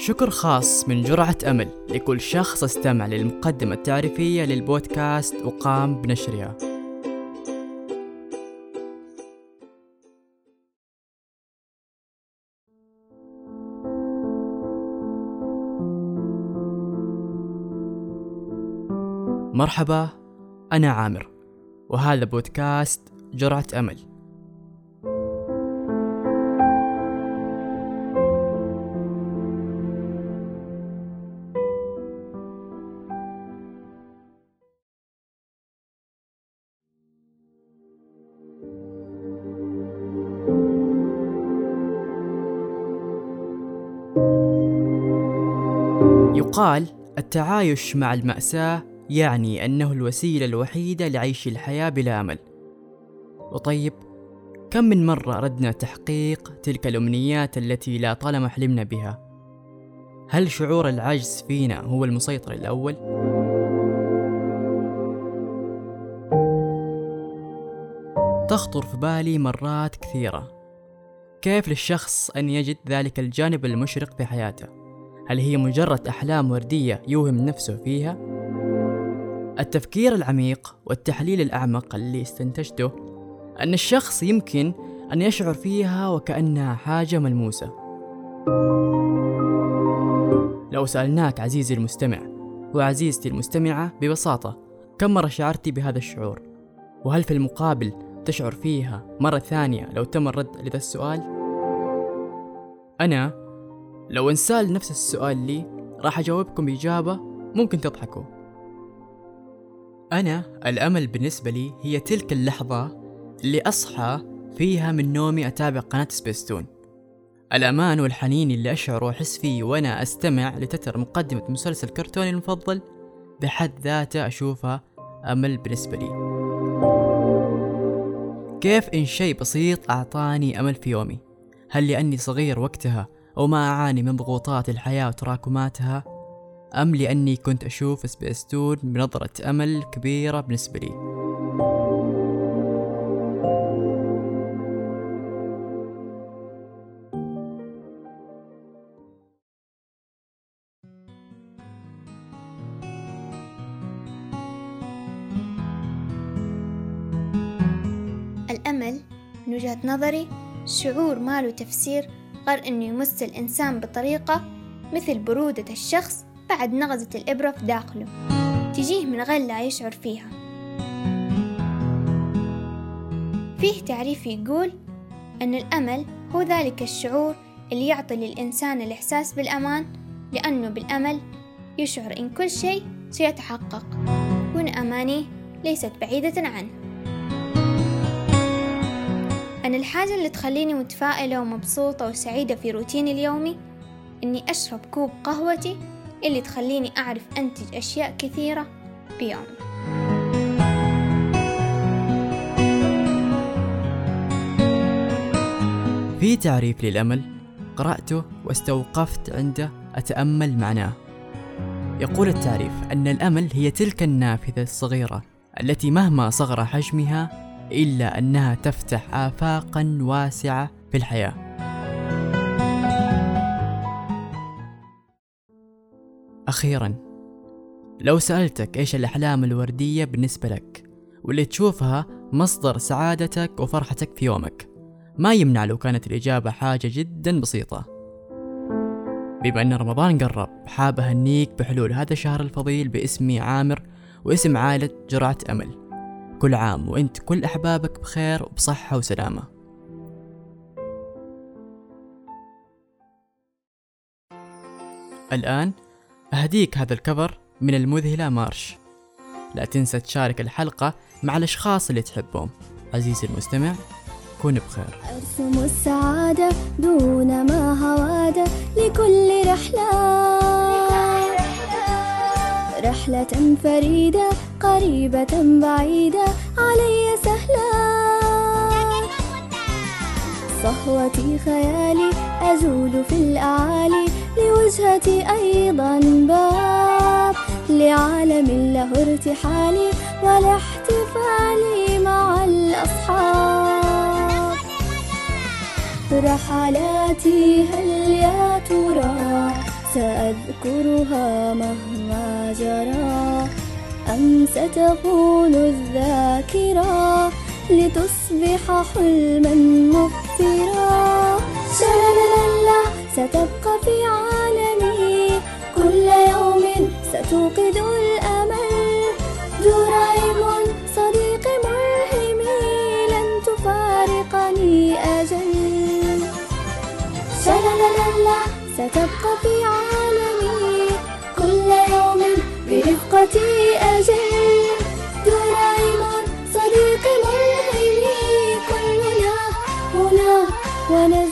شكر خاص من جرعة أمل لكل شخص استمع للمقدمة التعريفية للبودكاست وقام بنشرها. مرحبا أنا عامر وهذا بودكاست جرعة أمل. يقال التعايش مع المأساة يعني أنه الوسيلة الوحيدة لعيش الحياة بلا أمل وطيب كم من مرة أردنا تحقيق تلك الأمنيات التي لا طالما حلمنا بها هل شعور العجز فينا هو المسيطر الأول؟ تخطر في بالي مرات كثيرة كيف للشخص أن يجد ذلك الجانب المشرق في حياته؟ هل هي مجرد أحلام وردية يوهم نفسه فيها؟ التفكير العميق والتحليل الأعمق اللي استنتجته أن الشخص يمكن أن يشعر فيها وكأنها حاجة ملموسة لو سألناك عزيزي المستمع وعزيزتي المستمعة ببساطة كم مرة شعرتي بهذا الشعور؟ وهل في المقابل تشعر فيها مرة ثانية لو تم الرد لذا السؤال؟ أنا لو انسال نفس السؤال لي راح أجاوبكم بإجابة ممكن تضحكوا. أنا الأمل بالنسبة لي هي تلك اللحظة اللي أصحى فيها من نومي أتابع قناة سبيستون. الأمان والحنين اللي أشعر وأحس فيه وأنا أستمع لتتر مقدمة مسلسل كرتوني المفضل بحد ذاته أشوفها أمل بالنسبة لي. كيف إن شيء بسيط أعطاني أمل في يومي؟ هل لأني صغير وقتها أو ما أعاني من ضغوطات الحياة وتراكماتها أم لأني كنت أشوف سبيستون بنظرة أمل كبيرة بالنسبة لي. الأمل من وجهة نظري شعور ما له تفسير غير أنه يمس الإنسان بطريقة مثل برودة الشخص بعد نغزة الإبرة في داخله. تجيه من غلة يشعر فيها. فيه تعريف يقول أن الأمل هو ذلك الشعور اللي يعطي للإنسان الإحساس بالأمان لأنه بالأمل يشعر إن كل شيء سيتحقق. وأن أمانيه ليست بعيدة عنه. أنا الحاجة اللي تخليني متفائلة ومبسوطة وسعيدة في روتيني اليومي إني أشرب كوب قهوتي اللي تخليني أعرف أنتج أشياء كثيرة بيومي في تعريف للأمل قرأته واستوقفت عنده أتأمل معناه. يقول التعريف أن الأمل هي تلك النافذة الصغيرة التي مهما صغر حجمها إلا أنها تفتح آفاقا واسعة في الحياة. أخيرا لو سألتك إيش الأحلام الوردية بالنسبة لك واللي تشوفها مصدر سعادتك وفرحتك في يومك ما يمنع لو كانت الإجابة حاجة جدا بسيطة. بما أن رمضان قرب حاب أهنيك بحلول هذا الشهر الفضيل باسمي عامر واسم عائلة جرعة أمل. كل عام وأنت كل أحبابك بخير وبصحة وسلامة. الآن أهديك هذا الكفر من المذهلة مارش. لا تنسى تشارك الحلقة مع الأشخاص اللي تحبهم. عزيزي المستمع كن بخير. أرسم السعادة دون ما هوادة لكل رحلة. رحلة فريدة قريبة بعيدة علي سهلة صهوتي خيالي أزول في الأعالي لوجهتي أيضا باب. لعالم له ارتحالي والاحتفال مع الأصحاب. رحلاتي هل يا ترى؟ سأذكرها مهما جرى. ستكون الذاكرة لتصبح حلما مبترا شلالالا ستبقى في عالمي كل يوم ستوقد الأمل. جرائم صديقي ملهمي لن تفارقني أجل. ستبقى في عالمي كل يوم برفقتي One